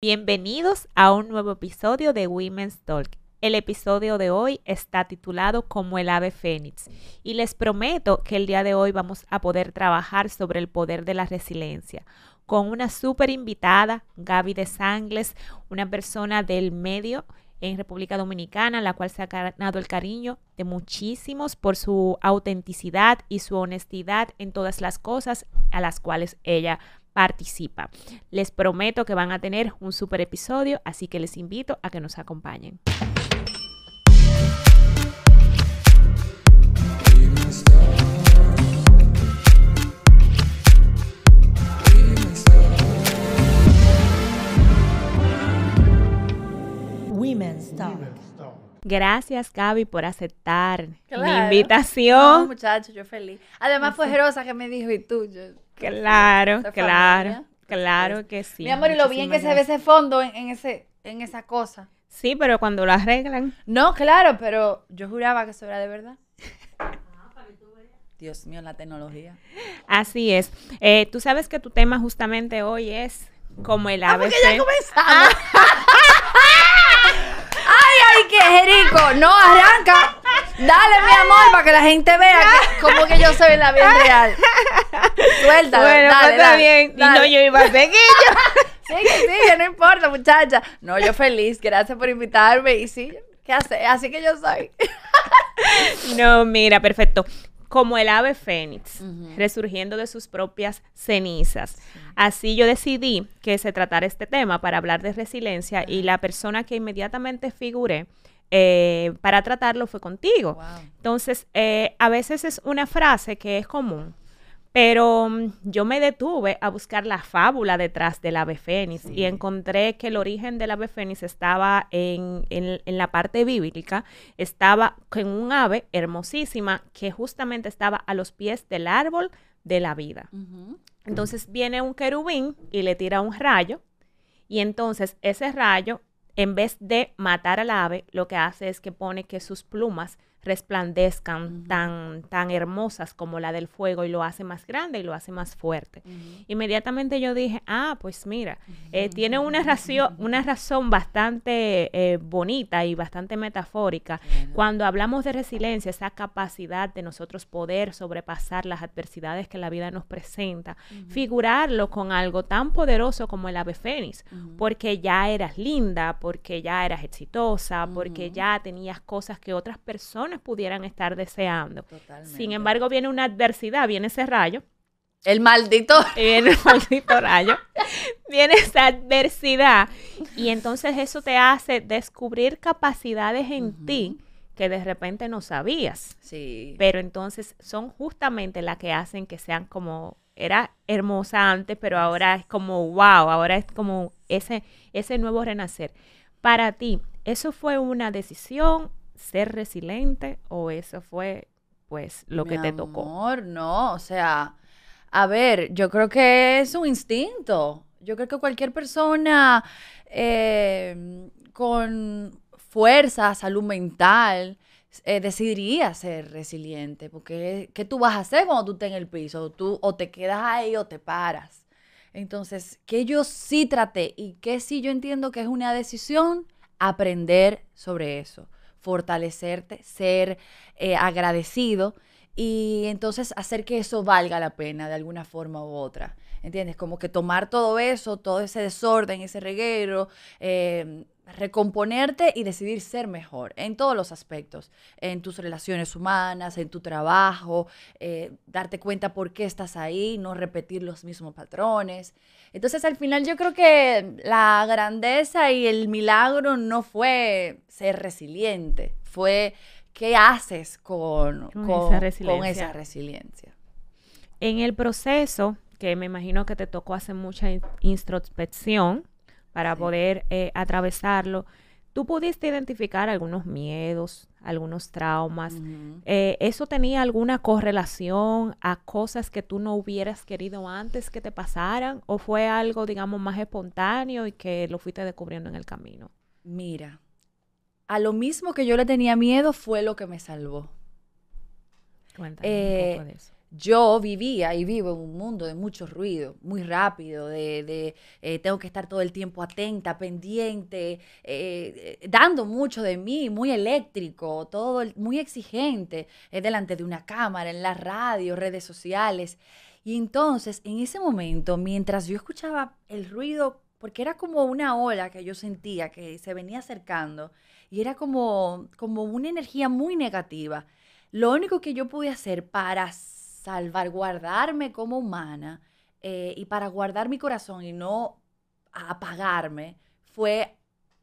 Bienvenidos a un nuevo episodio de Women's Talk. El episodio de hoy está titulado Como el ave fénix y les prometo que el día de hoy vamos a poder trabajar sobre el poder de la resiliencia con una súper invitada, Gaby de Sangles, una persona del medio en República Dominicana, la cual se ha ganado el cariño de muchísimos por su autenticidad y su honestidad en todas las cosas a las cuales ella participa. Les prometo que van a tener un super episodio, así que les invito a que nos acompañen. Gracias, Gaby, por aceptar mi Claro. invitación. No, muchacho, yo feliz. Además fue Rosa que me dijo, y tú, yo... Claro, claro, familia. claro que sí. Mi amor, y lo bien que se ve ese fondo en, en ese, en esa cosa. Sí, pero cuando lo arreglan. No, claro, pero yo juraba que eso era de verdad. Dios mío, la tecnología. Así es. Eh, Tú sabes que tu tema justamente hoy es como el Ah, ave porque ya comenzamos. ay, ay, qué rico. No, arranca. Dale, mi amor, para que la gente vea que, cómo que yo soy en la vida real. Suelta, Bueno, dale, pues está dale, bien. Y dale. no, yo iba a seguir. Sigue, sigue, no importa, muchacha. No, yo feliz, gracias por invitarme. Y sí, ¿qué hace? Así que yo soy. No, mira, perfecto. Como el ave fénix, Ujú. resurgiendo de sus propias cenizas. Así yo decidí que se tratara este tema para hablar de resiliencia y la persona que inmediatamente figuré eh, para tratarlo fue contigo. Wow. Entonces, eh, a veces es una frase que es común, pero mm, yo me detuve a buscar la fábula detrás del ave fénix y encontré que el origen del ave fénix estaba en, en- en la parte bíblica, estaba con un ave hermosísima que justamente estaba a los pies del árbol de la vida. Entonces viene un querubín y le tira un rayo y entonces ese rayo, en vez de matar al ave, lo que hace es que pone que sus plumas resplandezcan tan, tan hermosas como la del fuego y lo hace más grande y lo hace más fuerte. Inmediatamente yo dije, ah, pues mira, eh, tiene una, racio- una razón bastante eh, bonita y bastante metafórica. Cuando hablamos de resiliencia, esa capacidad de nosotros poder sobrepasar las adversidades que la vida nos presenta, figurarlo con algo tan poderoso como el ave fénix, porque ya eras linda, porque ya eras exitosa, porque ya tenías cosas que otras personas pudieran estar deseando. Totalmente. Sin embargo, viene una adversidad, viene ese rayo, El maldito. viene el maldito rayo, viene esa adversidad y entonces eso te hace descubrir capacidades en ti que de repente no sabías, Sí. pero entonces son justamente las que hacen que sean como era hermosa antes, pero ahora es como wow, ahora es como ese ese nuevo renacer. Para ti, ¿eso fue una decisión ser resiliente o eso fue pues lo Mi que te tocó? amor, no, o sea, a ver, yo creo que es un instinto. Yo creo que cualquier persona eh, con fuerza, salud mental, eh, decidiría ser resiliente, porque ¿qué tú vas a hacer cuando tú estés en el piso? Tú o te quedas ahí o te paras. Entonces, que yo sí traté y que sí yo entiendo que es una decisión, aprender sobre eso, fortalecerte, ser eh, agradecido y entonces hacer que eso valga la pena de alguna forma u otra. ¿Entiendes? Como que tomar todo eso, todo ese desorden, ese reguero, eh, recomponerte y decidir ser mejor en todos los aspectos, en tus relaciones humanas, en tu trabajo, eh, darte cuenta por qué estás ahí, no repetir los mismos patrones. Entonces al final yo creo que la grandeza y el milagro no fue ser resiliente, fue qué haces con, Con con- esa con resiliencia. esa resiliencia. En el proceso, que me imagino que te tocó hacer mucha in- introspección para poder eh, atravesarlo, tú pudiste identificar algunos miedos, algunos traumas. Eh, ¿Eso tenía alguna correlación a cosas que tú no hubieras querido antes que te pasaran? ¿O fue algo, digamos, más espontáneo y que lo fuiste descubriendo en el camino? Mira, a lo mismo que yo le tenía miedo fue lo que me salvó. Cuéntame Eh, un poco de eso. Yo vivía y vivo en un mundo de mucho ruido, muy rápido, de, eh, tengo que estar todo el tiempo atenta, pendiente, eh, eh, dando mucho de mí, muy eléctrico, todo muy exigente, delante de una cámara, en la radio, redes sociales. Y entonces, en ese momento, mientras yo escuchaba el ruido, porque era como una ola que yo sentía que se venía acercando, y era como, como una energía muy negativa, lo único que yo pude hacer para salvaguardarme como humana eh, y para guardar mi corazón y no apagarme fue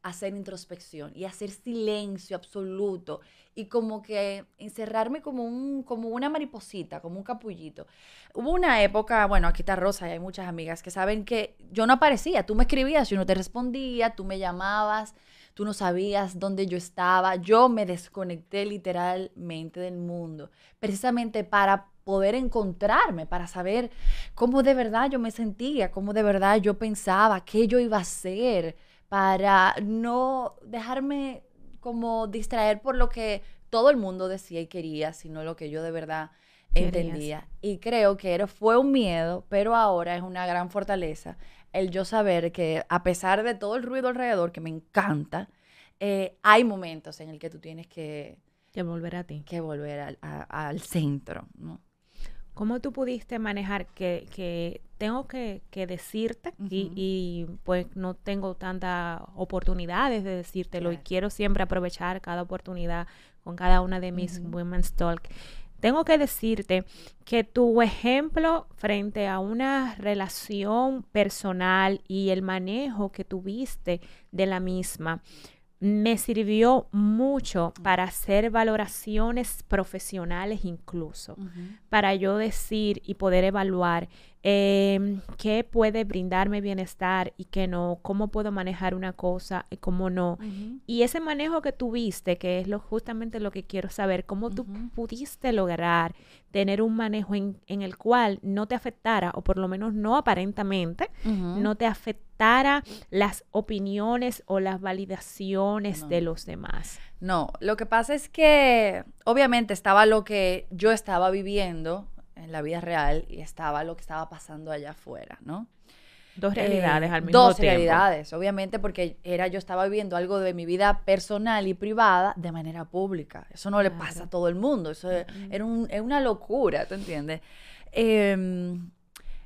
hacer introspección y hacer silencio absoluto y como que encerrarme como, un, como una mariposita, como un capullito. Hubo una época, bueno, aquí está Rosa y hay muchas amigas que saben que yo no aparecía, tú me escribías, yo no te respondía, tú me llamabas, tú no sabías dónde yo estaba, yo me desconecté literalmente del mundo, precisamente para poder encontrarme, para saber cómo de verdad yo me sentía, cómo de verdad yo pensaba, qué yo iba a hacer, para no dejarme como distraer por lo que todo el mundo decía y quería, sino lo que yo de verdad entendía. Y creo que era, fue un miedo, pero ahora es una gran fortaleza el yo saber que a pesar de todo el ruido alrededor, que me encanta, eh, hay momentos en el que tú tienes que... Que volver a ti. Que volver al, centro, ¿no? ¿Cómo tú pudiste manejar que, tengo que, decirte y, pues no tengo tantas oportunidades de decírtelo y quiero siempre aprovechar cada oportunidad con cada una de mis Women's Talk? Tengo que decirte que tu ejemplo frente a una relación personal y el manejo que tuviste de la misma me sirvió mucho para hacer valoraciones profesionales incluso, para yo decir y poder evaluar eh, qué puede brindarme bienestar y qué no, cómo puedo manejar una cosa y cómo no. Y ese manejo que tuviste, que es lo, justamente lo que quiero saber, cómo tú pudiste lograr tener un manejo en, el cual no te afectara, o por lo menos no aparentemente, no te afectara las opiniones o las validaciones de los demás. No, lo que pasa es que obviamente estaba lo que yo estaba viviendo en la vida real y estaba lo que estaba pasando allá afuera, ¿no? Dos eh, realidades al mismo tiempo. Dos realidades, obviamente, porque era yo estaba viviendo algo de mi vida personal y privada de manera pública. Eso no le pasa a todo el mundo. Eso es, era una locura, ¿tú entiendes? Em,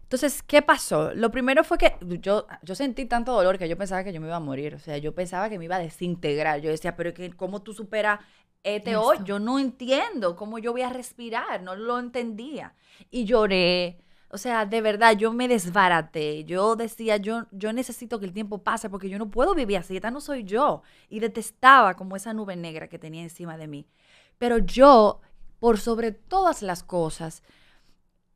entonces, ¿qué pasó? Lo primero fue que yo, yo sentí tanto dolor que yo pensaba que yo me iba a morir. O sea, yo pensaba que me iba a desintegrar. Yo decía, pero que, ¿cómo tú superas este yo no entiendo cómo yo voy a respirar, no lo entendía. Y lloré. O sea, de verdad, yo me desbaraté. Yo decía, yo, yo necesito que el tiempo pase porque yo no puedo vivir así. Esta no soy yo. Y detestaba como esa nube negra que tenía encima de mí. Pero yo, por sobre todas las cosas,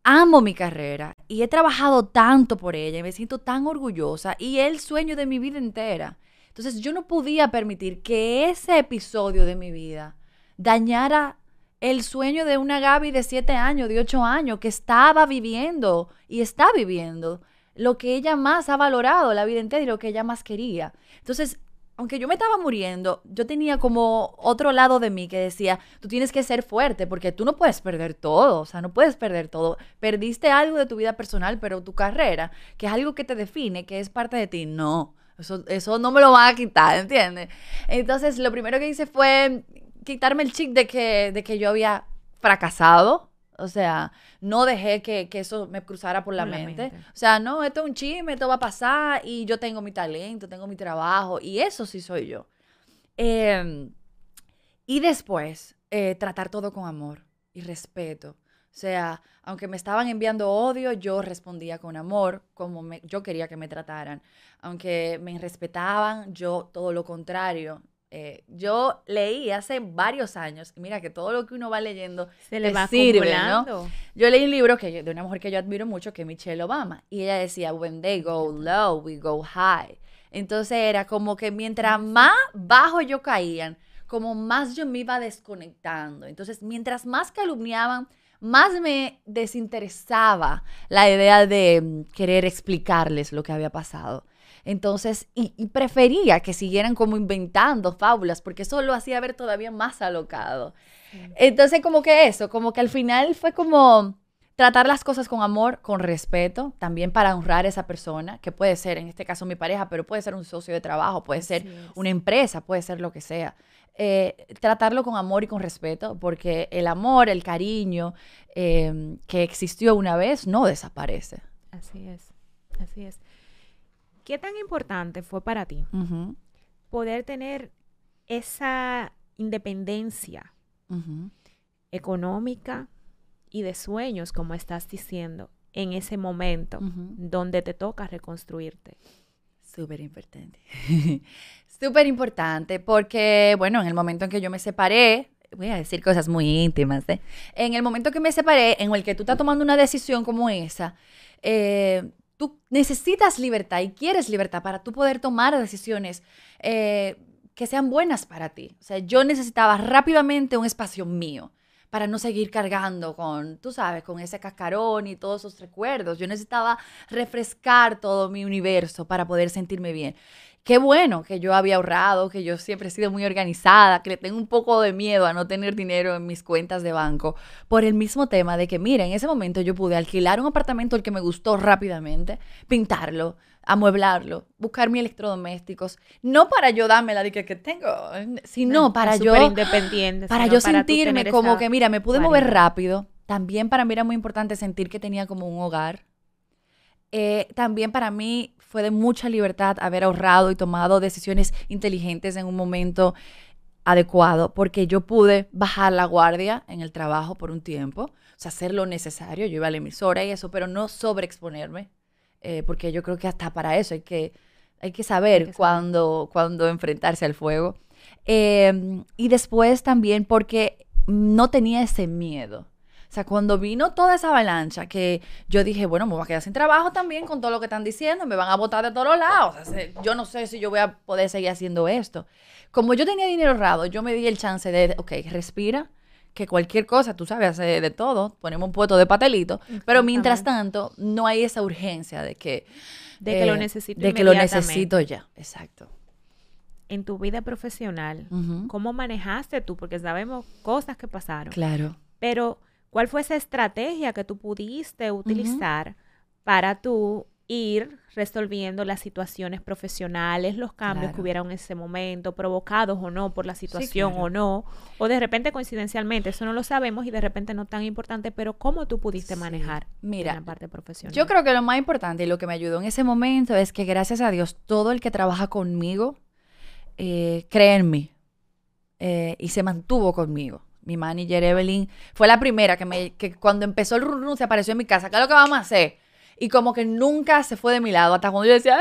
amo mi carrera y he trabajado tanto por ella y me siento tan orgullosa y es el sueño de mi vida entera. Entonces yo no podía permitir que ese episodio de mi vida dañara el sueño de una Gaby de 7 años, de 8 años, que estaba viviendo y está viviendo lo que ella más ha valorado la vida entera y lo que ella más quería. Entonces, aunque yo me estaba muriendo, yo tenía como otro lado de mí que decía, tú tienes que ser fuerte porque tú no puedes perder todo, o sea, no puedes perder todo. Perdiste algo de tu vida personal, pero tu carrera, que es algo que te define, que es parte de ti, no. Eso, no me lo van a quitar, ¿entiendes? Entonces, lo primero que hice fue quitarme el chip de que, de que yo había fracasado. O sea, no dejé que, eso me cruzara por la, mente. O sea, no, esto es un chisme, esto va a pasar y yo tengo mi talento, tengo mi trabajo y eso sí soy yo. Em, y después, eh, tratar todo con amor y respeto. O sea, aunque me estaban enviando odio, yo respondía con amor, como yo quería que me trataran. Aunque me respetaban, yo todo lo contrario. Eh, yo leí hace varios años, mira que todo lo que uno va leyendo se le va sirve, ¿no? Yo leí un libro que de una mujer que yo admiro mucho, que es Michelle Obama, y ella decía, when they go low, we go high. Entonces era como que mientras más bajo yo caían, como más yo me iba desconectando. Entonces, mientras más calumniaban, más me desinteresaba la idea de mm, querer explicarles lo que había pasado. Entonces, y, prefería que siguieran como inventando fábulas, porque eso lo hacía ver todavía más alocado. Entonces, como que eso, como que al final fue como tratar las cosas con amor, con respeto, también para honrar a esa persona, que puede ser, en este caso, mi pareja, pero puede ser un socio de trabajo, puede ser una empresa, puede ser lo que sea. Eh, tratarlo con amor y con respeto, porque el amor, el cariño em, que existió una vez no desaparece. Así es, así es. ¿Qué tan importante fue para ti poder tener esa independencia económica y de sueños, como estás diciendo, en ese momento donde te toca reconstruirte? Súper importante. Súper importante porque, bueno, en el momento en que yo me separé, voy a decir cosas muy íntimas, ¿eh? En el momento que me separé, en el que tú estás tomando una decisión como esa, eh, tú necesitas libertad y quieres libertad para tú poder tomar decisiones eh, que sean buenas para ti. O sea, yo necesitaba rápidamente un espacio mío para no seguir cargando con, tú sabes, con ese cascarón y todos esos recuerdos. Yo necesitaba refrescar todo mi universo para poder sentirme bien. Qué bueno que yo había ahorrado, que yo siempre he sido muy organizada, que le tengo un poco de miedo a no tener dinero en mis cuentas de banco, por el mismo tema de que, mira, en ese momento yo pude alquilar un apartamento el que me gustó rápidamente, pintarlo, amueblarlo, buscar mis electrodomésticos, no para yo darme la dica que tengo, sino para yo independiente, para yo sentirme como que mira, me pude mover rápido. También para mí era muy importante sentir que tenía como un hogar. Eh, también para mí fue de mucha libertad haber ahorrado y tomado decisiones inteligentes en un momento adecuado, porque yo pude bajar la guardia en el trabajo por un tiempo, o sea, hacer lo necesario, yo iba a la emisora y eso, pero no sobreexponerme eh, porque yo creo que hasta para eso hay que, hay que saber, Cuándo, enfrentarse al fuego. Em, y después también porque no tenía ese miedo. O sea, cuando vino toda esa avalancha, que yo dije, bueno, me voy a quedar sin trabajo también con todo lo que están diciendo, me van a botar de todos lados. O sea, yo no sé si yo voy a poder seguir haciendo esto. Como yo tenía dinero ahorrado, yo me di el chance de, ok, respira, que cualquier cosa, tú sabes, hace de todo, ponemos un puesto de patelito, pero mientras tanto no hay esa urgencia de que... De que lo eh, necesito De que lo necesito ya, exacto. En tu vida profesional, ¿cómo manejaste tú? Porque sabemos cosas que pasaron. Claro. Pero, ¿cuál fue esa estrategia que tú pudiste utilizar para tú ir resolviendo las situaciones profesionales, los cambios que hubieran en ese momento, provocados o no por la situación o no, o de repente coincidencialmente, eso no lo sabemos y de repente no tan importante, pero ¿cómo tú pudiste manejar Mira, la parte profesional? Yo creo que lo más importante y lo que me ayudó en ese momento es que gracias a Dios todo el que trabaja conmigo eh, cree en mí eh, y se mantuvo conmigo. Mi manager Evelyn fue la primera que, me, que cuando empezó el run, se apareció en mi casa. ¿Qué es lo que vamos a hacer? Y como que nunca se fue de mi lado. Hasta cuando yo decía,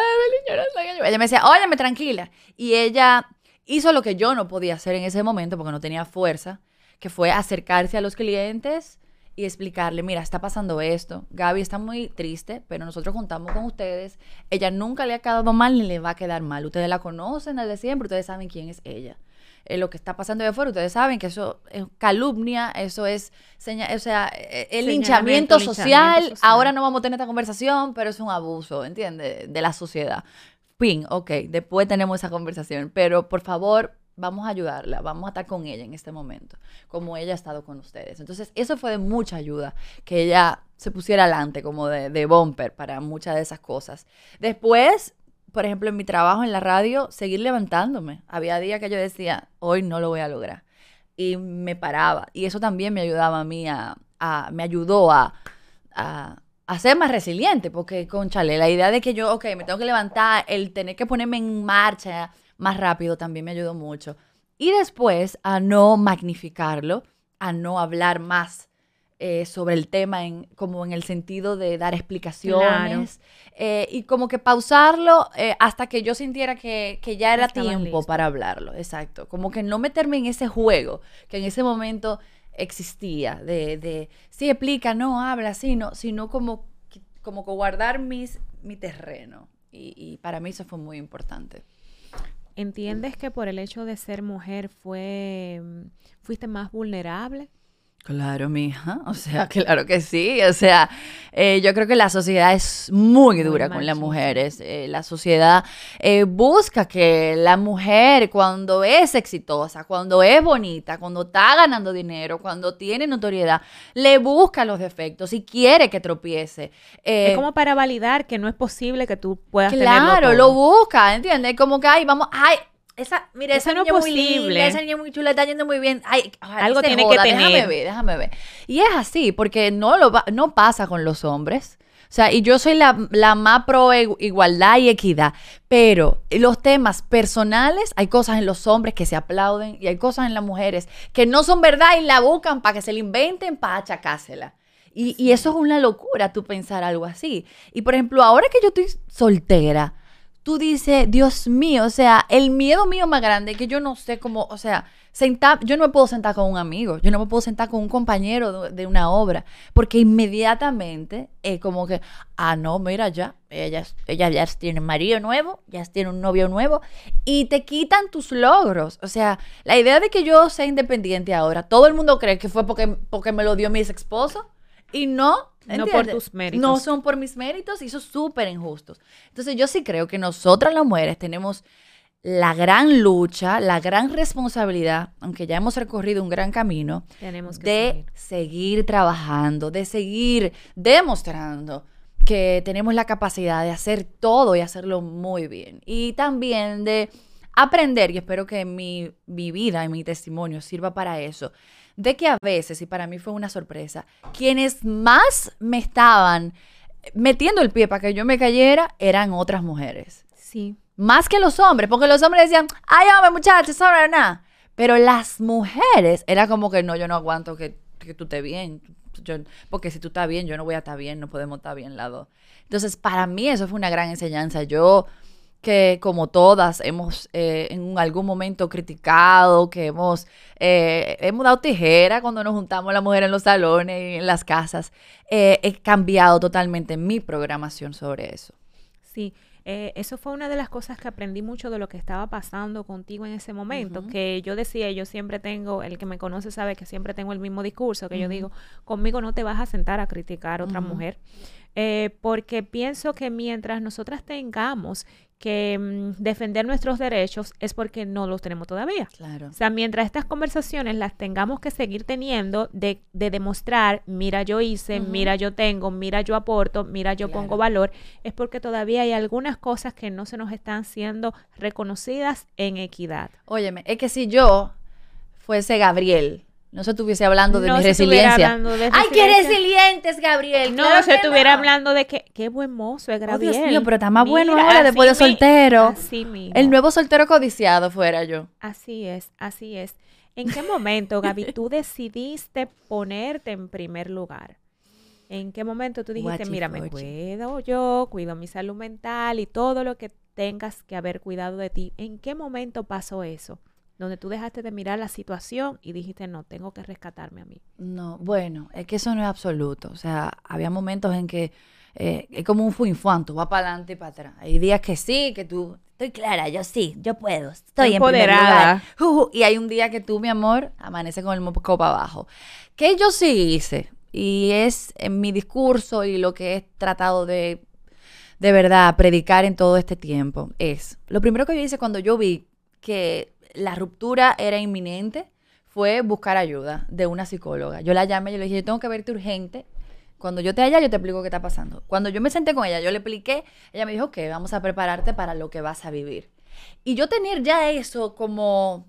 yo no sé Ella me decía, óyeme, tranquila. Y ella hizo lo que yo no podía hacer en ese momento porque no tenía fuerza, que fue acercarse a los clientes y explicarle, mira, está pasando esto. Gaby está muy triste, pero nosotros contamos con ustedes. Ella nunca le ha quedado mal ni le va a quedar mal. Ustedes la conocen desde siempre, ustedes saben quién es ella. Eh, lo que está pasando de afuera, ustedes saben que eso es calumnia, eso es, o sea, eh, el linchamiento social. Ahora no vamos a tener esta conversación, pero es un abuso, ¿entiendes? De la sociedad. Pin, ok, después tenemos esa conversación, pero por favor, vamos a ayudarla, vamos a estar con ella en este momento, como ella ha estado con ustedes. Entonces, eso fue de mucha ayuda, que ella se pusiera adelante como de, de bumper para muchas de esas cosas. Después, por ejemplo, en mi trabajo en la radio, seguir levantándome. Había días que yo decía, hoy no lo voy a lograr. Y me paraba. Y eso también me ayudaba a mí a, me ayudó a, a, ser más resiliente, porque, conchale, la idea de que yo, ok, me tengo que levantar, el tener que ponerme en marcha más rápido también me ayudó mucho. Y después a no magnificarlo, a no hablar más eh, sobre el tema, en, como en el sentido de dar explicaciones eh, y como que pausarlo eh, hasta que yo sintiera que, ya era tiempo para hablarlo, exacto. Como que no meterme en ese juego que en ese momento existía, de, de sí explica, no habla, sino, sino como, como que guardar mis, mi terreno. Y, y para mí eso fue muy importante. ¿Entiendes que por el hecho de ser mujer fue fuiste más vulnerable? Claro, mija. O sea, claro que sí. O sea, eh, yo creo que la sociedad es muy Muy dura con las mujeres. Eh, la sociedad eh, busca que la mujer, cuando es exitosa, cuando es bonita, cuando está ganando dinero, cuando tiene notoriedad, le busca los defectos y quiere que tropiece. Eh, es como para validar que no es posible que tú puedas tenerlo Claro, todo. lo busca, ¿entiendes? Como que, ay, vamos, ay, esa, mira, Eso esa no niña es muy linda, posible. esa niña muy chula, está yendo muy bien. Ay, ojalá Algo se tiene que joda, Déjame tener. ver, déjame ver. Y es así, porque no, lo no pasa con los hombres. O sea, y yo soy la, la más pro igu- igualdad y equidad, pero los temas personales, hay cosas en los hombres que se aplauden y hay cosas en las mujeres que no son verdad y la buscan para que se la inventen para achacársela. Y, y eso es una locura, tú pensar algo así. Y por ejemplo, ahora que yo estoy soltera, tú dices, Dios mío, o sea, el miedo mío más grande que yo no sé cómo, o sea, sentar, yo no me puedo sentar con un amigo, yo no me puedo sentar con un compañero de, de una obra, porque inmediatamente es como que, ah, no, mira ya, ella, ella ya tiene marido nuevo, ya tiene un novio nuevo, y te quitan tus logros. O sea, la idea de que yo sea independiente ahora, todo el mundo cree que fue porque, porque me lo dio mi ex esposo, y no. No por tus méritos. No son por mis méritos y es súper injustos. Entonces yo sí creo que nosotras las mujeres tenemos la gran lucha, la gran responsabilidad, aunque ya hemos recorrido un gran camino, Tenemos que de seguir. seguir trabajando, de seguir demostrando que tenemos la capacidad de hacer todo y hacerlo muy bien. Y también de aprender, y espero que mi, mi vida y mi testimonio sirva para eso, de que a veces, y para mí fue una sorpresa, quienes más me estaban metiendo el pie para que yo me cayera eran otras mujeres. Sí. Más que los hombres, porque los hombres decían, ay, hombre, muchachos, eso no nada. Pero las mujeres era como que no, yo no aguanto que, que tú estés bien. Yo- porque si tú estás bien, yo no voy a estar bien, no podemos estar bien las dos. Entonces, para mí eso fue una gran enseñanza. Yo, que como todas hemos eh, en algún momento criticado, que hemos, eh, hemos dado tijera cuando nos juntamos las mujeres en los salones y en las casas, eh, he cambiado totalmente mi programación sobre eso. Sí, eh, eso fue una de las cosas que aprendí mucho de lo que estaba pasando contigo en ese momento, que yo decía, yo siempre tengo, el que me conoce sabe que siempre tengo el mismo discurso, que yo digo, conmigo no te vas a sentar a criticar a otra mujer, eh, porque pienso que mientras nosotras tengamos que mm, defender nuestros derechos es porque no los tenemos todavía. Claro. O sea, mientras estas conversaciones las tengamos que seguir teniendo de, de demostrar, mira yo hice, mira yo tengo, mira yo aporto, mira yo pongo valor, es porque todavía hay algunas cosas que no se nos están siendo reconocidas en equidad. Óyeme, es que si yo fuese Gabriel, no se estuviese hablando de No mi resiliencia. hablando de ¡Ay, qué resilientes, Gabriel! No, Claro se estuviera no. hablando de que qué buen mozo es Oh, Gabriel. Dios mío, pero está más bueno ahora después de soltero. Así mismo. El nuevo soltero codiciado fuera yo. Así es, así es. ¿En qué momento, Gaby, tú decidiste ponerte en primer lugar? ¿En qué momento tú dijiste, mira, me cuido yo, cuido mi salud mental y todo lo que tengas que haber cuidado de ti? ¿En qué momento pasó eso? Donde tú dejaste de mirar la situación y dijiste, no, tengo que rescatarme a mí. No, bueno, es que eso no es absoluto. O sea, había momentos en que eh, es como un fuinfuan, tú vas para adelante y para atrás. Hay días que sí, que tú, estoy clara, yo sí, yo puedo, estoy en primer Empoderada. Juju. Y hay un día que tú, mi amor, amanece con el moco para abajo. Que yo sí hice, y es en mi discurso y lo que he tratado de, de verdad, predicar en todo este tiempo, es, lo primero que yo hice cuando yo vi que la ruptura era inminente, fue buscar ayuda de una psicóloga. Yo la llamé, yo le dije, yo tengo que verte urgente. Cuando yo te haya, yo te explico qué está pasando. Cuando yo me senté con ella, yo le expliqué, ella me dijo, ok, vamos a prepararte para lo que vas a vivir. Y yo tener ya eso como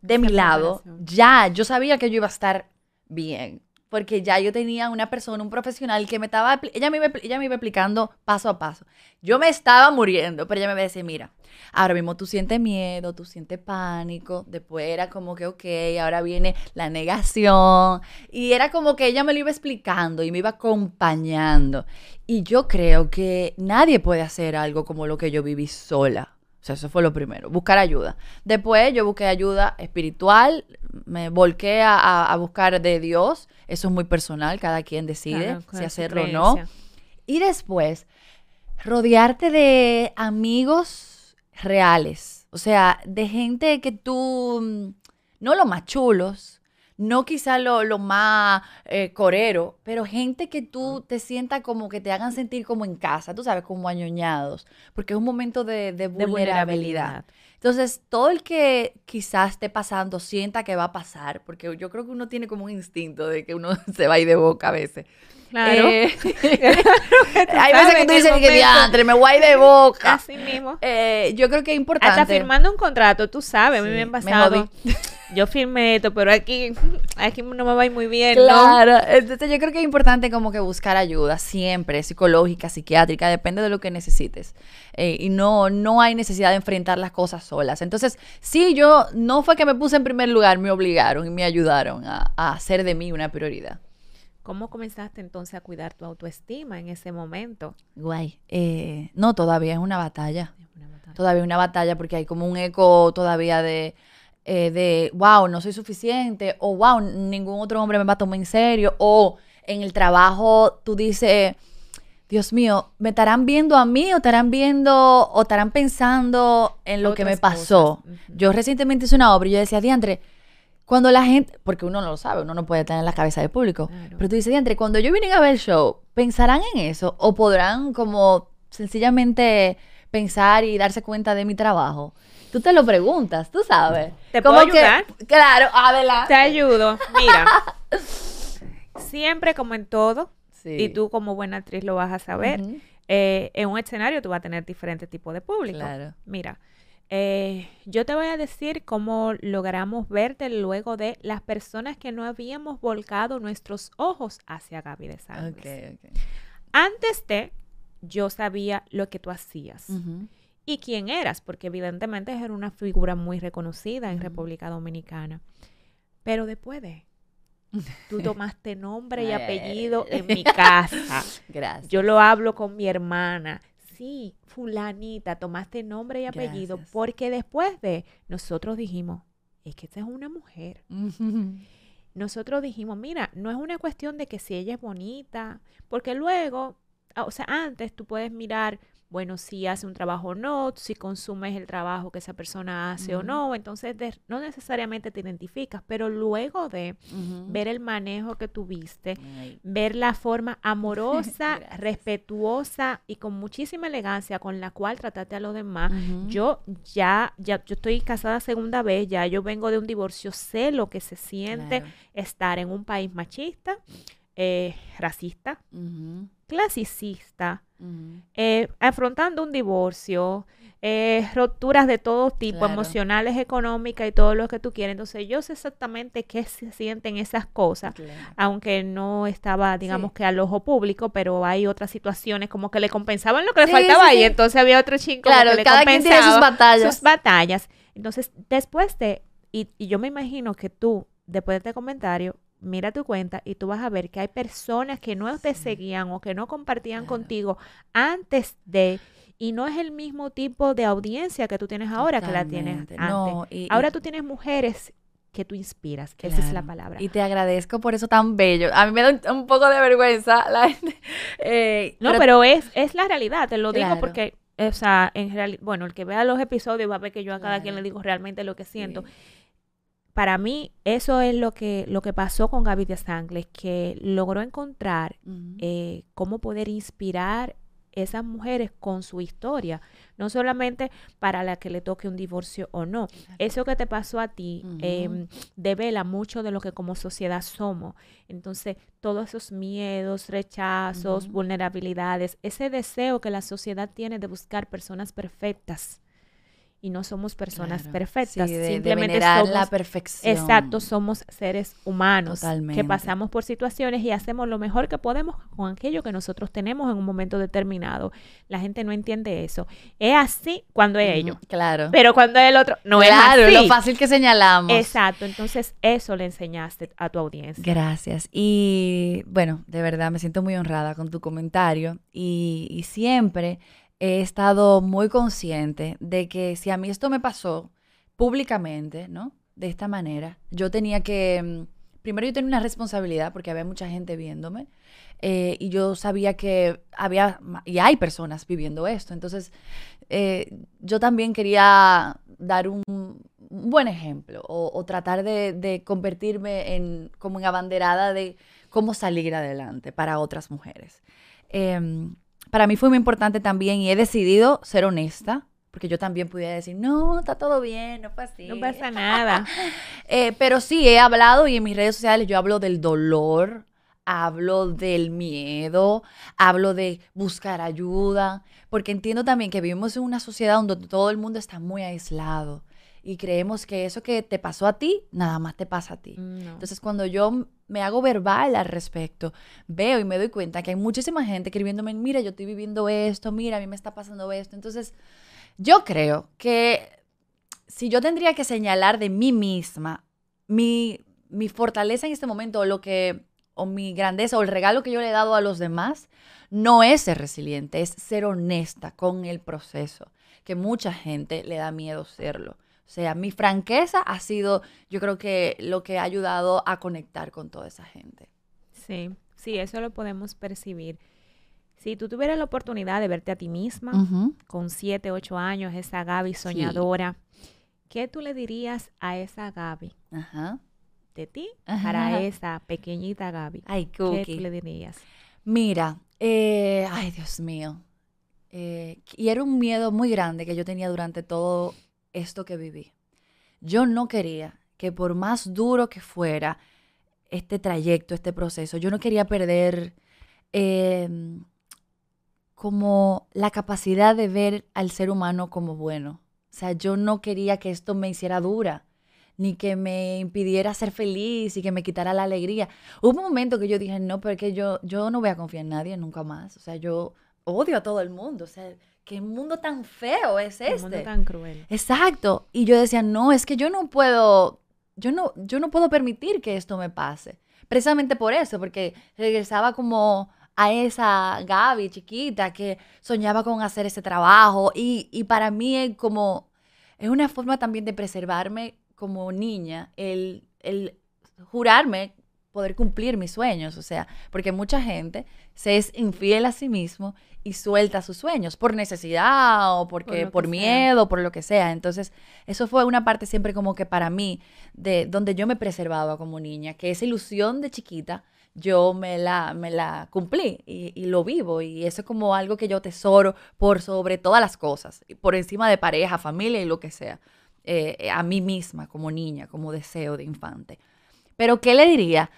de mi lado, ya yo sabía que yo iba a estar bien. Porque ya yo tenía una persona, un profesional que me estaba, ella me, iba, ella me iba explicando paso a paso. Yo me estaba muriendo, pero ella me iba a decir, mira, ahora mismo tú sientes miedo, tú sientes pánico, después era como que, ok, ahora viene la negación. Y era como que ella me lo iba explicando y me iba acompañando. Y yo creo que nadie puede hacer algo como lo que yo viví sola. O sea, eso fue lo primero, buscar ayuda. Después yo busqué ayuda espiritual, me volqué a, a- a buscar de Dios. Eso es muy personal, cada quien decide Claro, si hacerlo o no. Y después, rodearte de amigos reales. O sea, de gente que tú, mm, no los más chulos, no quizá lo, lo más eh, corero, pero gente que tú te sientas como que te hagan sentir como en casa, tú sabes, como añoñados, porque es un momento de, de De vulnerabilidad. Entonces, todo el que quizás esté pasando sienta que va a pasar, porque yo creo que uno tiene como un instinto de que uno se va a ir de boca a veces. Claro. Eh, hay veces que tú dices que diantre, me ir de boca. Así mismo. Eh, yo creo que es importante. Hasta firmando un contrato, tú sabes, a mí Sí, me han me pasado. Yo firmé esto, pero aquí, aquí no me va a ir muy bien, ¿no? Claro, entonces yo creo que es importante como que buscar ayuda siempre, psicológica, psiquiátrica, depende de lo que necesites. Eh, y no, no hay necesidad de enfrentar las cosas solas. Entonces, sí, yo no fue que me puse en primer lugar, me obligaron y me ayudaron a, a hacer de mí una prioridad. ¿Cómo comenzaste entonces a cuidar tu autoestima en ese momento? Guay. Eh, no, todavía es una batalla. Es una batalla. Todavía es una batalla porque hay como un eco todavía de, eh, de, wow, no soy suficiente, o wow, ningún otro hombre me va a tomar en serio, o en el trabajo tú dices, Dios mío, ¿me estarán viendo a mí o estarán viendo o estarán pensando en lo que me pasó? Yo recientemente hice una obra y yo decía, Diantre, cuando la gente, porque uno no lo sabe, uno no puede en la cabeza del público, Claro. pero tú dices, Diantre, cuando yo vine a ver el show, ¿pensarán en eso? ¿O podrán como sencillamente pensar y darse cuenta de mi trabajo? Tú te lo preguntas, tú sabes. ¿Te Como puedo que- ayudar? claro, adelante. Te ayudo. Mira, siempre como en todo, Sí. y tú como buena actriz lo vas a saber, eh, en un escenario tú vas a tener diferentes tipos de público. Claro. Mira, eh, yo te voy a decir cómo logramos verte luego de las personas que no habíamos volcado nuestros ojos hacia Gaby de ok. Antes de, yo sabía lo que tú hacías y quién eras, porque evidentemente era una figura muy reconocida en. República Dominicana. Pero después de, tú tomaste nombre y apellido en mi casa. Gracias. Yo lo hablo con mi hermana. Sí, fulanita, tomaste nombre y apellido Gracias. porque después de nosotros dijimos, es que esta es una mujer. Nosotros dijimos, mira, no es una cuestión de que si ella es bonita, porque luego, ah, o sea, antes tú puedes mirar, bueno, si hace un trabajo o no, si consumes el trabajo que esa persona hace o no, entonces de- no necesariamente te identificas, pero luego de ver el manejo que tuviste, Ay, ver la forma amorosa, respetuosa y con muchísima elegancia con la cual trataste a los demás. Yo ya, ya, yo estoy casada segunda vez, ya yo vengo de un divorcio, sé lo que se siente Claro. estar en un país machista, eh, racista, Ujú. Eh, afrontando un divorcio, eh, rupturas de todo tipo, Claro. emocionales, económicas y todo lo que tú quieres. Entonces yo sé exactamente qué se sienten esas cosas Claro. aunque no estaba, digamos Sí. que al ojo público, pero hay otras situaciones como que le compensaban lo que le Sí, faltaba sí, y entonces había otro Claro, que le cada quien tiene sus compensaba batallas. sus batallas. Entonces, después de, y, y yo me imagino que tú, después de este comentario, mira tu cuenta y tú vas a ver que hay personas que no te seguían o que no compartían Claro. contigo antes de, y no es el mismo tipo de audiencia que tú tienes ahora que la tienes antes. No, y- y- ahora tú tienes mujeres que tú inspiras, que esa es la palabra. Y te agradezco por eso tan bello. A mí me da un, un poco de vergüenza la gente. eh, No, pero, es, es la realidad, te lo digo porque, o sea, en realidad, bueno, el que vea los episodios va a ver que yo a cada quien le digo realmente lo que siento. Sí. Para mí, eso es lo que, lo que pasó con Gaby de Sangles, que logró encontrar eh, cómo poder inspirar esas mujeres con su historia, no solamente para la que le toque un divorcio o no. Eso que te pasó a ti em, devela mucho de lo que como sociedad somos. Entonces, todos esos miedos, rechazos, vulnerabilidades, ese deseo que la sociedad tiene de buscar personas perfectas. Y no somos personas Claro. perfectas, Sí, de- de simplemente venerar somos la perfección. Exacto, somos seres humanos que Totalmente. pasamos por situaciones y hacemos lo mejor que podemos con aquello que nosotros tenemos en un momento determinado. La gente no entiende eso. Es así cuando es Ujú, ellos, Claro. pero cuando es el otro, no claro, es lo así. fácil que señalamos. Exacto, entonces eso le enseñaste a tu audiencia. Gracias. Y bueno, de verdad me siento muy honrada con tu comentario y, y siempre he estado muy consciente de que si a mí esto me pasó públicamente, ¿no? De esta manera, yo tenía que, mm, primero yo tenía una responsabilidad porque había mucha gente viéndome eh, y yo sabía que había, y hay personas viviendo esto, entonces eh, yo también quería dar un, un buen ejemplo o, tratar de, convertirme en como en abanderada de cómo salir adelante para otras mujeres. Em, para mí fue muy importante también y he decidido ser honesta, porque yo también pudiera decir, no, está todo bien, no pasa No pasa nada. Eh, pero sí, he hablado y en mis redes sociales yo hablo del dolor, hablo del miedo, hablo de buscar ayuda, porque entiendo también que vivimos en una sociedad donde todo el mundo está muy aislado y creemos que eso que te pasó a ti, nada más te pasa a ti. Mm, Entonces, cuando yo me hago verbal al respecto, veo y me doy cuenta que hay muchísima gente escribiéndome, mira, yo estoy viviendo esto, mira, a mí me está pasando esto. Entonces, yo creo que si yo tendría que señalar de mí misma mi, mi fortaleza en este momento, o lo que o mi grandeza o el regalo que yo le he dado a los demás no es ser resiliente, es ser honesta con el proceso, que mucha gente le da miedo serlo. O sea, mi franqueza ha sido, yo creo que lo que ha ayudado a conectar con toda esa gente. Sí, sí, eso lo podemos percibir. Si tú tuvieras la oportunidad de verte a ti misma con siete, ocho años, esa Gaby soñadora, ¿qué tú le dirías a esa Gaby? Ajá de ti para esa pequeñita Gaby? Ay, ¿Qué le dirías? Mira, eh, ay, Dios mío. Eh, y era un miedo muy grande que yo tenía durante todo esto que viví. Yo no quería que por más duro que fuera este trayecto, este proceso, yo no quería perder em, como la capacidad de ver al ser humano como bueno. O sea, yo no quería que esto me hiciera dura ni que me impidiera ser feliz y que me quitara la alegría. Hubo un momento que yo dije, no, porque yo, yo no voy a confiar en nadie nunca más. O sea, yo odio a todo el mundo. O sea, qué mundo tan feo es este. Un mundo tan cruel. Exacto. Y yo decía, no, es que yo no puedo, yo no, yo no puedo permitir que esto me pase. Precisamente por eso, porque regresaba como a esa Gaby chiquita que soñaba con hacer ese trabajo y, y para mí es como, es una forma también de preservarme como niña el, el jurarme poder cumplir mis sueños, o sea, porque mucha gente se es infiel a sí mismo y suelta sus sueños por necesidad o porque por, miedo, por lo que sea. Entonces, eso fue una parte siempre como que para mí de donde yo me preservaba como niña, que esa ilusión de chiquita yo me la, me la cumplí y, y, lo vivo y eso es como algo que yo tesoro por sobre todas las cosas, por encima de pareja, familia y lo que sea. Eh, a mí misma como niña, como deseo de infante. Pero ¿qué le diría?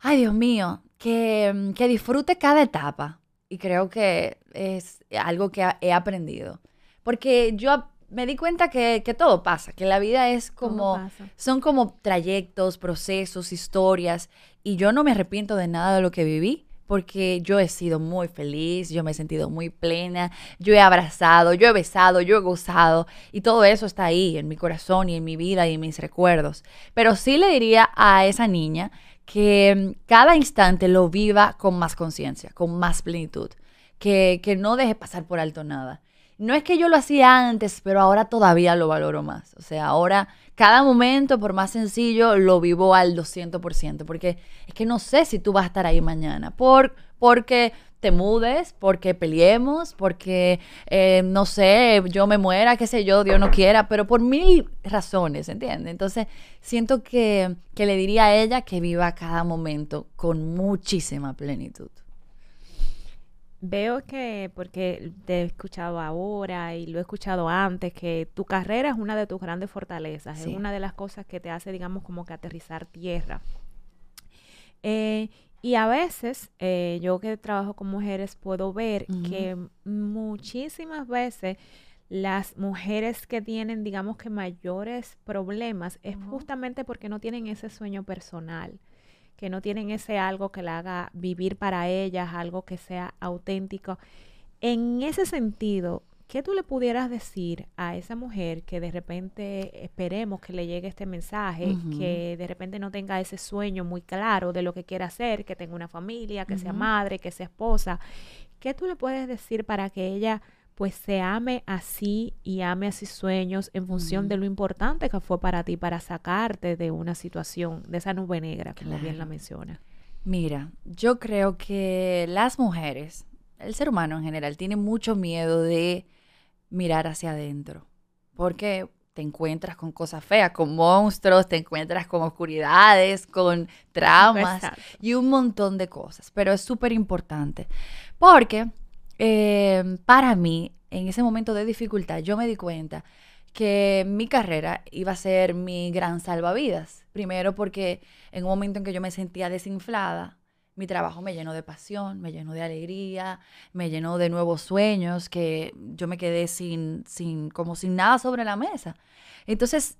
Ay, Dios mío, que, mm, que disfrute cada etapa. Y creo que es algo que he aprendido. Porque yo me di cuenta que, que, todo pasa, que la vida es como, son como trayectos, procesos, historias, y yo no me arrepiento de nada de lo que viví, porque yo he sido muy feliz, yo me he sentido muy plena, yo he abrazado, yo he besado, yo he gozado y todo eso está ahí en mi corazón y en mi vida y en mis recuerdos. Pero sí le diría a esa niña que mm, cada instante lo viva con más conciencia, con más plenitud, que, que no deje pasar por alto nada. No es que yo lo hacía antes, pero ahora todavía lo valoro más. O sea, ahora cada momento, por más sencillo, lo vivo al 200%, porque es que no sé si tú vas a estar ahí mañana, por, porque te mudes, porque peleemos, porque, eh, no sé, yo me muera, qué sé yo, Dios no quiera, pero por mil razones, ¿entiendes? Entonces, siento que, que le diría a ella que viva cada momento con muchísima plenitud. Veo que, porque te he escuchado ahora y lo he escuchado antes, que tu carrera es una de tus grandes fortalezas, es una de las cosas que te hace, digamos, como que aterrizar tierra. Eh, y a veces, eh, yo que trabajo con mujeres, puedo ver que muchísimas veces las mujeres que tienen, digamos que mayores problemas, es justamente porque no tienen ese sueño personal que no tienen ese algo que la haga vivir para ellas, algo que sea auténtico. En ese sentido, ¿qué tú le pudieras decir a esa mujer que de repente esperemos que le llegue este mensaje, que de repente no tenga ese sueño muy claro de lo que quiere hacer, que tenga una familia, que sea madre, que sea esposa? ¿Qué tú le puedes decir para que ella pues se ame así y ame a sus sueños en función de lo importante que fue para ti, para sacarte de una situación, de esa nube negra, como bien la menciona. Mira, yo creo que las mujeres, el ser humano en general, tiene mucho miedo de mirar hacia adentro. Porque te encuentras con cosas feas, con monstruos, te encuentras con oscuridades, con traumas y un montón de cosas. Pero es súper importante porque eh, para mí, en ese momento de dificultad, yo me di cuenta que mi carrera iba a ser mi gran salvavidas. Primero porque en un momento en que yo me sentía desinflada, mi trabajo me llenó de pasión, me llenó de alegría, me llenó de nuevos sueños que yo me quedé sin, sin, como sin nada sobre la mesa. Entonces,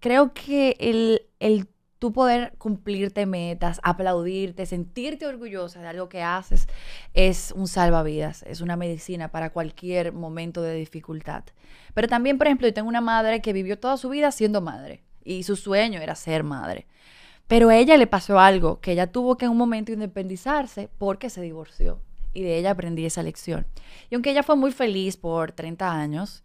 creo que el, el tú poder cumplirte metas, aplaudirte, sentirte orgullosa de algo que haces, es un salvavidas, es una medicina para cualquier momento de dificultad. Pero también, por ejemplo, yo tengo una madre que vivió toda su vida siendo madre y su sueño era ser madre. Pero a ella le pasó algo, que ella tuvo que en un momento independizarse porque se divorció. Y de ella aprendí esa lección. Y aunque ella fue muy feliz por 30 años,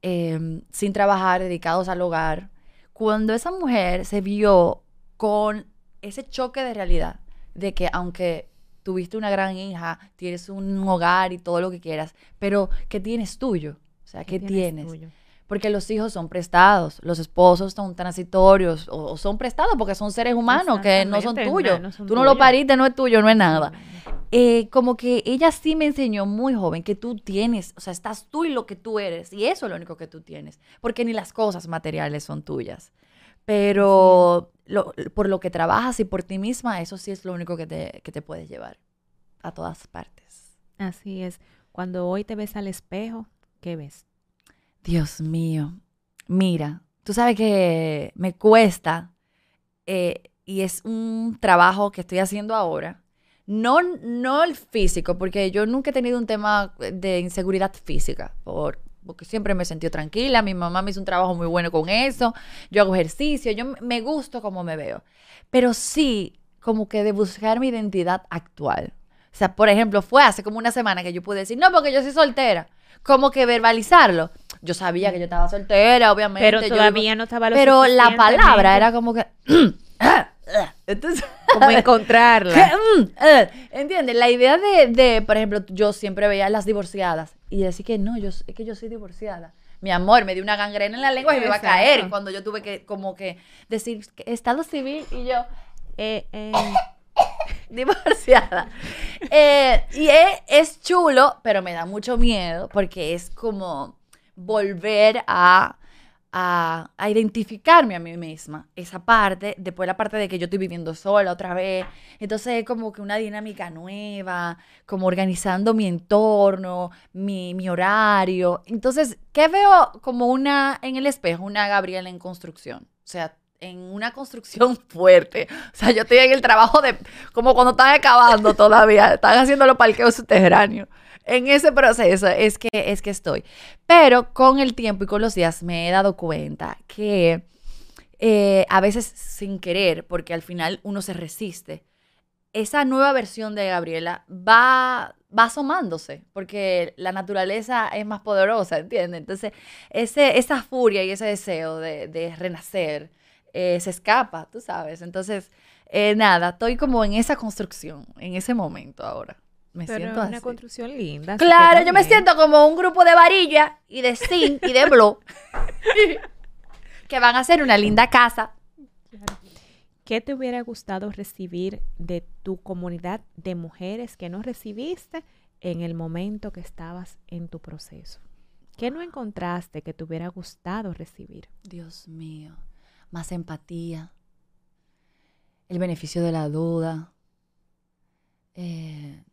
em, sin trabajar, dedicados al hogar, cuando esa mujer se vio con ese choque de realidad, de que aunque tuviste una gran hija, tienes un hogar y todo lo que quieras, pero ¿qué tienes tuyo? O sea, ¿qué, tienes? porque los hijos son prestados, los esposos son transitorios o, son prestados porque son seres humanos que no son tuyos. Tú no lo pariste, no es tuyo, no es nada. Eh, como que ella sí me enseñó muy joven que tú tienes, o sea, estás tú y lo que tú eres, y eso es lo único que tú tienes, porque ni las cosas materiales son tuyas. Pero por lo que trabajas y por ti misma, eso sí es lo único que te, que te puedes llevar a todas partes. Así es. Cuando hoy te ves al espejo, ¿qué ves? Dios mío, mira, tú sabes que me cuesta eh, y es un trabajo que estoy haciendo ahora. No, no el físico, porque yo nunca he tenido un tema de inseguridad física, por, porque siempre me sentido tranquila, mi mamá me hizo un trabajo muy bueno con eso, yo hago ejercicio, yo me gusto como me veo, pero sí como que de buscar mi identidad actual. O sea, por ejemplo, fue hace como una semana que yo pude decir, no, porque yo soy soltera como que verbalizarlo. Yo sabía que yo estaba soltera, obviamente. Pero todavía no estaba lo Pero la palabra era como que... Entonces, como encontrarla. Mm, ¿Entiendes? La idea de, de, por ejemplo, yo siempre veía a las divorciadas y decir que no, yo, es que yo soy divorciada. Mi amor, me dio una gangrena en la lengua y me iba a caer cuando yo tuve que, como que, decir estado civil y yo, eh, eh, divorciada. Eh, y es, chulo, pero me da mucho miedo porque es como volver a, a, identificarme a mí misma. Esa parte, después la parte de que yo estoy viviendo sola otra vez. Entonces es como que una dinámica nueva, como organizando mi entorno, mi, mi horario. Entonces, ¿qué veo como una en el espejo? Una Gabriela en construcción. O sea, en una construcción fuerte. O sea, yo estoy en el trabajo de, como cuando están acabando todavía, están haciendo los parqueos subterráneos. En ese proceso es que, es que estoy. Pero con el tiempo y con los días me he dado cuenta que eh, a veces sin querer, porque al final uno se resiste, esa nueva versión de Gabriela va, va asomándose, porque la naturaleza es más poderosa, ¿entiendes? Entonces, ese, esa furia y ese deseo de, renacer, eh, se escapa, tú sabes. Entonces, eh, nada, estoy como en esa construcción, en ese momento ahora. Me siento es una construcción linda. Claro, yo me siento como un grupo de varilla y de zinc y de blue que van a hacer una linda casa. ¿Qué te hubiera gustado recibir de tu comunidad de mujeres que no recibiste en el momento que estabas en tu proceso? ¿Qué no encontraste que te hubiera gustado recibir? Dios mío más empatía, el beneficio de la duda, eh,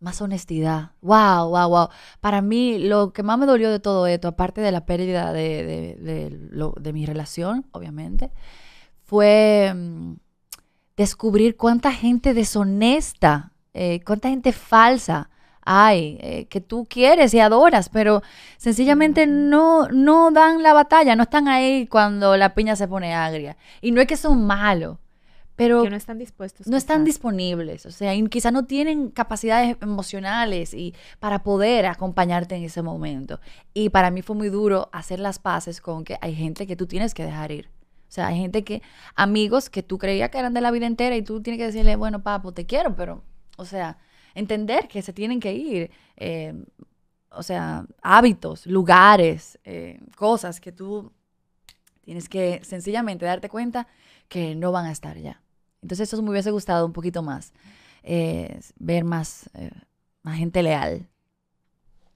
más honestidad. Wow, wow, wow. Para mí, lo que más me dolió de todo esto, aparte de la pérdida de, mi relación, obviamente, fue mm, descubrir cuánta gente deshonesta, eh, cuánta gente falsa hay, eh, que tú quieres y adoras, pero sencillamente no, no dan la batalla, no están ahí cuando la piña se pone agria. Y no es que son malos, pero que no están dispuestos. No están disponibles, o sea, quizás no tienen capacidades emocionales y para poder acompañarte en ese momento. Y para mí fue muy duro hacer las paces con que hay gente que tú tienes que dejar ir. O sea, hay gente que, amigos que tú creías que eran de la vida entera y tú tienes que decirle, bueno, papo, te quiero, pero, o sea, entender que se tienen que ir. Eh, o sea, hábitos, lugares, eh, cosas que tú Tienes que sencillamente darte cuenta que no van a estar ya. Entonces eso me hubiese gustado un poquito más, eh, ver más, eh, más gente leal.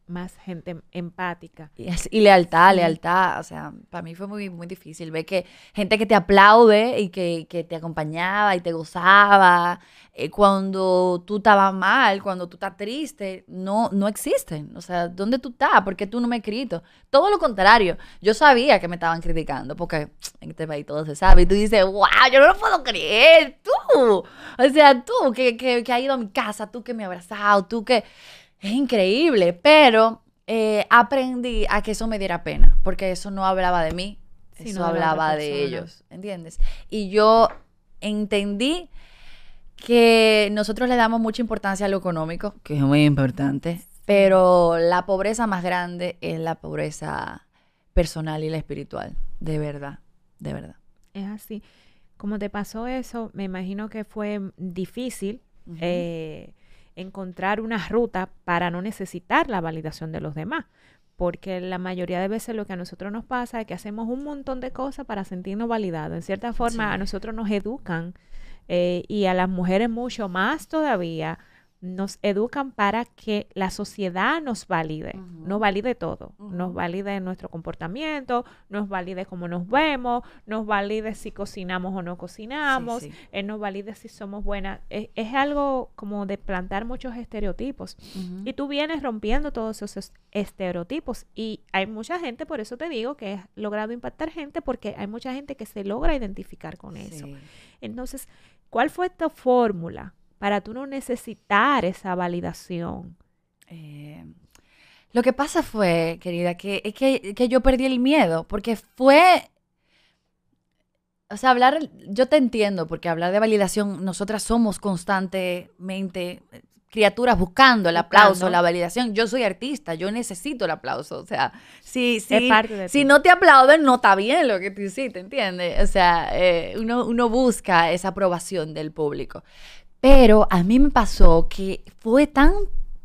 Más gente empática. Y, lealtad, lealtad. O sea, para mí fue muy, muy difícil ver que gente que te aplaude y que, que te acompañaba y te gozaba eh, cuando tú estabas mal, cuando tú estás triste, no, no existen. O sea, ¿dónde tú estás? ¿Por qué tú no me has escrito? Todo lo contrario. Yo sabía que me estaban criticando porque en este país todo se sabe. Y tú dices, wow, yo no lo puedo creer. Tú. O sea, tú que, que, que has ido a mi casa, tú que me has abrazado, tú que... Es increíble, pero eh, aprendí a que eso me diera pena, porque eso no hablaba de mí, eso la hablaba de ellos, ¿entiendes? Y yo entendí que nosotros le damos mucha importancia a lo económico, que es muy importante, pero la pobreza más grande es la pobreza personal y la espiritual, de verdad, de verdad. Es así. Como te pasó eso, me imagino que fue difícil eh, encontrar una ruta para no necesitar la validación de los demás. Porque la mayoría de veces lo que a nosotros nos pasa es que hacemos un montón de cosas para sentirnos validados. En cierta forma, a nosotros nos educan eh, y a las mujeres mucho más todavía nos educan para que la sociedad nos valide, nos valide todo, nos valide nuestro comportamiento, nos valide cómo nos vemos, nos valide si cocinamos o no cocinamos, Sí, sí. eh, nos valide si somos buenas. Es, es algo como de plantar muchos estereotipos. Y tú vienes rompiendo todos esos estereotipos. Y hay mucha gente, por eso te digo que has logrado impactar gente, porque hay mucha gente que se logra identificar con eso. Entonces, ¿cuál fue tu fórmula para tú no necesitar esa validación? Eh, lo que pasa fue, querida, que es que, que yo perdí el miedo, porque fue, o sea, hablar, yo te entiendo, porque hablar de validación, nosotras somos constantemente eh, criaturas buscando el aplauso, Buscando. la validación. Yo soy artista, yo necesito el aplauso, o sea, si, si, no te aplauden, no está bien lo que tú hiciste, ¿entiendes? O sea, eh, uno, uno busca esa aprobación del público. Pero a mí me pasó que fue tan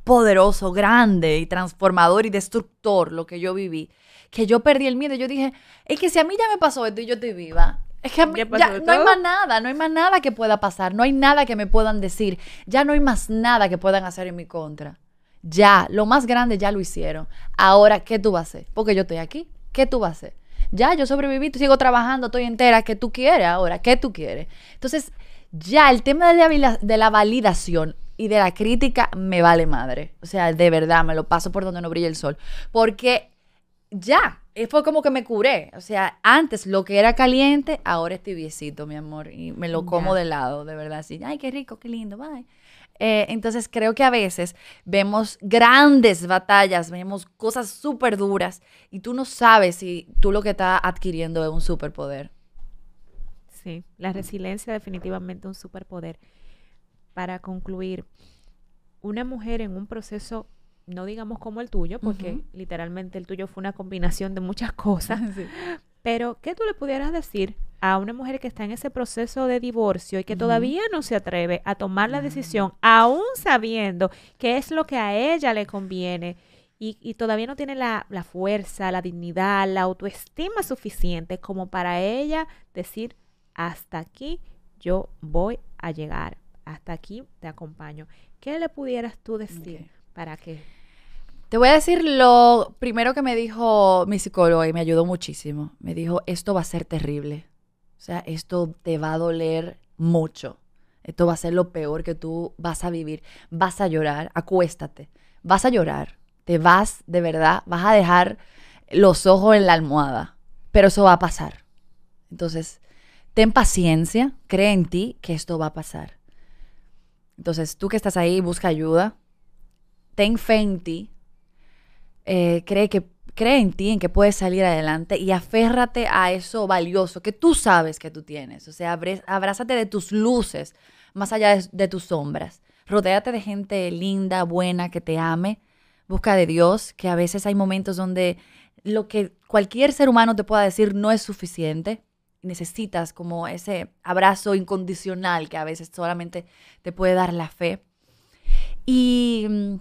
poderoso, grande y transformador y destructor lo que yo viví, que yo perdí el miedo. Yo dije, es que si a mí ya me pasó esto y yo estoy viva, es que Ya no hay más nada, no hay más nada que pueda pasar, no hay nada que me puedan decir, ya no hay más nada que puedan hacer en mi contra. Ya, lo más grande ya lo hicieron. Ahora, ¿qué tú vas a hacer? Porque yo estoy aquí. ¿Qué tú vas a hacer? Ya, yo sobreviví, sigo trabajando, estoy entera. ¿Qué tú quieres ahora? ¿Qué tú quieres? Entonces, ya el tema de la, de la validación y de la crítica me vale madre. O sea, de verdad, me lo paso por donde no brilla el sol. Porque ya, eh, fue como que me curé. O sea, antes lo que era caliente, ahora es tibiecito, mi amor. Y me lo como de lado, de verdad. Así, ay, qué rico, qué lindo, bye. Eh, entonces creo que a veces vemos grandes batallas, vemos cosas súper duras y tú no sabes si tú lo que estás adquiriendo es un superpoder. Sí, la resiliencia definitivamente un superpoder. Para concluir, una mujer en un proceso, no digamos como el tuyo, porque literalmente el tuyo fue una combinación de muchas cosas, pero ¿qué tú le pudieras decir a una mujer que está en ese proceso de divorcio y que todavía no se atreve a tomar la decisión, aún sabiendo qué es lo que a ella le conviene? Y, y todavía no tiene la, la fuerza, la dignidad, la autoestima suficiente como para ella decir, hasta aquí yo voy a llegar, hasta aquí te acompaño. ¿Qué le pudieras tú decir para que... Te voy a decir lo primero que me dijo mi psicólogo y me ayudó muchísimo. Me dijo, esto va a ser terrible. O sea, esto te va a doler mucho. Esto va a ser lo peor que tú vas a vivir. Vas a llorar, acuéstate. Vas a llorar. Te vas, de verdad, vas a dejar los ojos en la almohada. Pero eso va a pasar. Entonces, ten paciencia, cree en ti que esto va a pasar. Entonces, tú que estás ahí, busca ayuda. Ten fe en ti. Eh, cree, que, cree en ti, en que puedes salir adelante y aférrate a eso valioso que tú sabes que tú tienes. O sea, abrázate de tus luces más allá de, de tus sombras. Rodéate de gente linda, buena, que te ame. Busca de Dios, que a veces hay momentos donde lo que cualquier ser humano te pueda decir no es suficiente. Necesitas como ese abrazo incondicional que a veces solamente te puede dar la fe. Y, mm,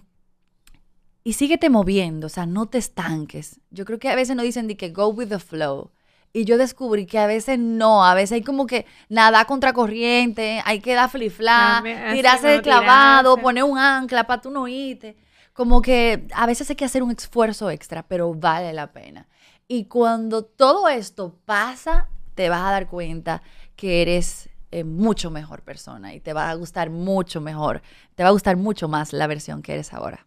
y síguete moviendo, o sea, no te estanques. Yo creo que a veces nos dicen de que go with the flow. Y yo descubrí que a veces no, a veces hay como que nada contracorriente, hay que dar flifla, tirarse de no, clavado, tirarse. poner un ancla para tú no irte. Como que a veces hay que hacer un esfuerzo extra, pero vale la pena. Y cuando todo esto pasa, te vas a dar cuenta que eres eh, mucho mejor persona y te va a gustar mucho mejor, te va a gustar mucho más la versión que eres ahora.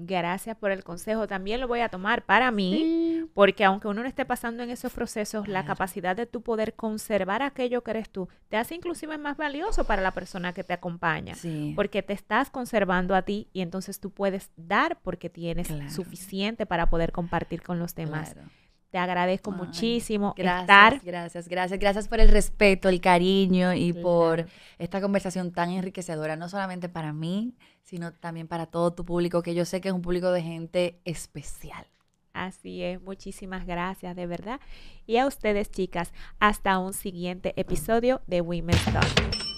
Gracias por el consejo. También lo voy a tomar para mí, porque aunque uno no esté pasando en esos procesos, la capacidad de tu poder conservar aquello que eres tú te hace inclusive más valioso para la persona que te acompaña. Sí. Porque te estás conservando a ti y entonces tú puedes dar porque tienes Claro. suficiente para poder compartir con los demás. Claro. Te agradezco Ay, muchísimo Gracias, estar. gracias, gracias. Gracias por el respeto, el cariño y por esta conversación tan enriquecedora, no solamente para mí, sino también para todo tu público, que yo sé que es un público de gente especial. Así es, muchísimas gracias, de verdad. Y a ustedes, chicas, hasta un siguiente episodio de Women's Talk.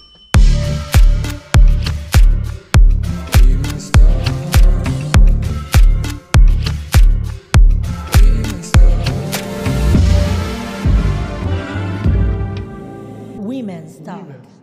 start.